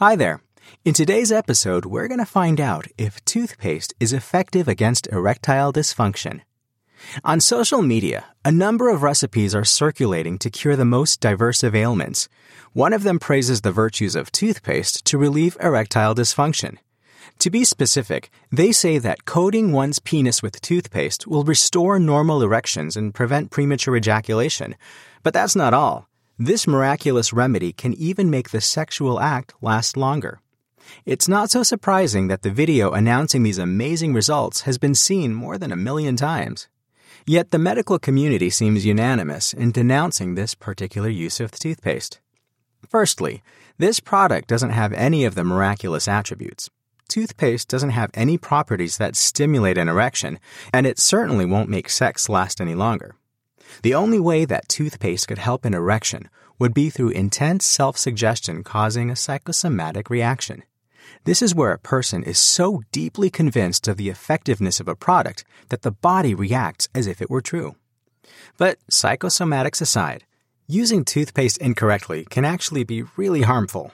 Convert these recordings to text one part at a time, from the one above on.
Hi there. In today's episode, we're going to find out if toothpaste is effective against erectile dysfunction. On social media, a number of recipes are circulating to cure the most diverse of ailments. One of them praises the virtues of toothpaste to relieve erectile dysfunction. To be specific, they say that coating one's penis with toothpaste will restore normal erections and prevent premature ejaculation. But that's not all. This miraculous remedy can even make the sexual act last longer. It's not so surprising that the video announcing these amazing results has been seen more than a million times. Yet the medical community seems unanimous in denouncing this particular use of toothpaste. Firstly, this product doesn't have any of the miraculous attributes. Toothpaste doesn't have any properties that stimulate an erection, and it certainly won't make sex last any longer. The only way that toothpaste could help an erection would be through intense self suggestion causing a psychosomatic reaction. This is where a person is so deeply convinced of the effectiveness of a product that the body reacts as if it were true. But psychosomatics aside, using toothpaste incorrectly can actually be really harmful.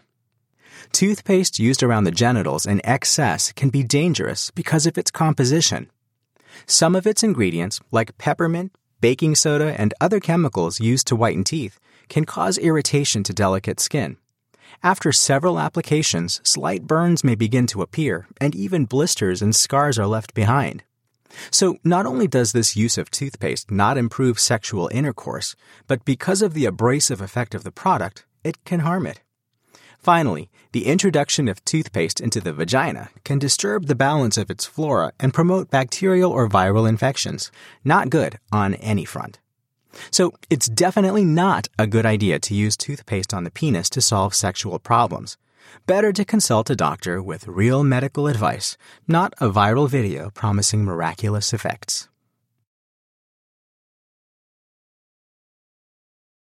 Toothpaste used around the genitals in excess can be dangerous because of its composition. Some of its ingredients, like peppermint, baking soda, and other chemicals used to whiten teeth, can cause irritation to delicate skin. After several applications, slight burns may begin to appear, and even blisters and scars are left behind. So, not only does this use of toothpaste not improve sexual intercourse, but because of the abrasive effect of the product, it can harm it. Finally, the introduction of toothpaste into the vagina can disturb the balance of its flora and promote bacterial or viral infections. Not good on any front. So it's definitely not a good idea to use toothpaste on the penis to solve sexual problems. Better to consult a doctor with real medical advice, not a viral video promising miraculous effects.